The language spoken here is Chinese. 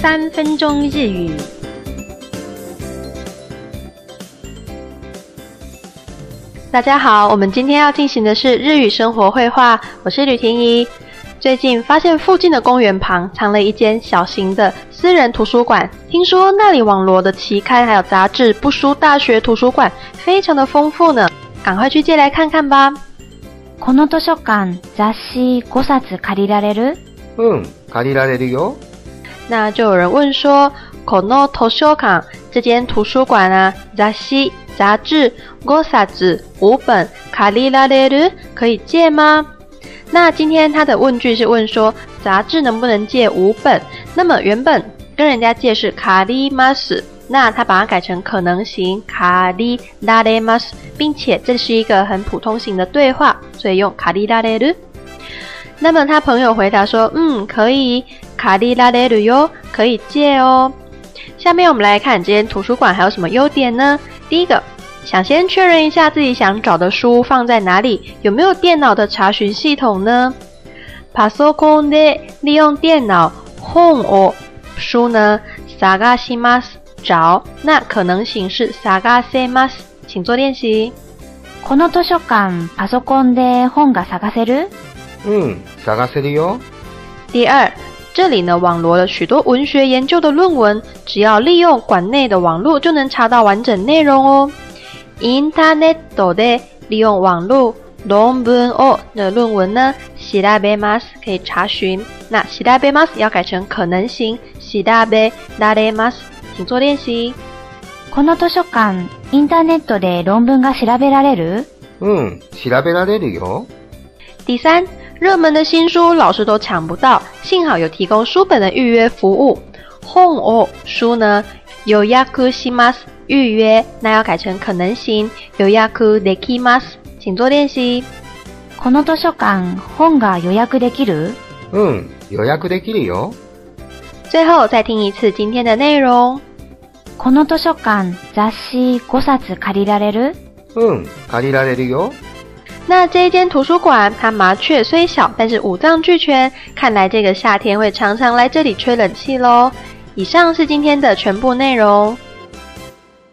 三分钟日语。大家好，我们今天要进行的是日语生活绘画，我是吕婷怡。最近发现附近的公园旁藏了一间小型的私人图书馆，听说那里网罗的期刊还有杂志不输大学图书馆，非常的丰富呢。赶快去借来看看吧。この図書館雑誌五冊借りられる？うん、借りられるよ。那就有人问说，k o o o n t s h o k a 这间图书馆啊，雑誌杂志五冊子五本、カリラレル可以借吗？那今天他的问句是问说，杂志能不能借五本？那么原本跟人家借是カリマス，那他把它改成可能型カリラレマス，并且这是一个很普通型的对话，所以用カリラレル。那么他朋友回答说，嗯，可以。卡利拉的哟，可以借哦。下面我们来看，今天图书馆还有什么优点呢？第一个，想先确认一下自己想找的书放在哪里，有没有电脑的查询系统呢？パソコンで利用电脑本哦，书呢，探します。找那可能形式，探します。请做练习。この多少感パソコンで本が探せる？嗯，探せるよ。第二。这里呢，网罗了许多文学研究的论文，只要利用馆内的网络就能查到完整内容哦。n ンターネットで利用网络論文をの论文呢，調べます可以查询。那調べます要改成可能性調べられるます可能性。この図書館インターネットで论文が調べられる？嗯，調べられるよ。第三。热门的新书老师都抢不到，幸好有提供书本的预约服务。本哦书呢，有 shimas 预约那要改成可能性，有预约的吗？请做练习。この図書館本が予約できる？嗯，予約できるよ。最后再听一次今天的内容。この図書館雑誌古冊借りられる？ん、借りられるよ。那这一间图书馆，它麻雀虽小，但是五脏俱全。看来这个夏天会常常来这里吹冷气喽。以上是今天的全部内容。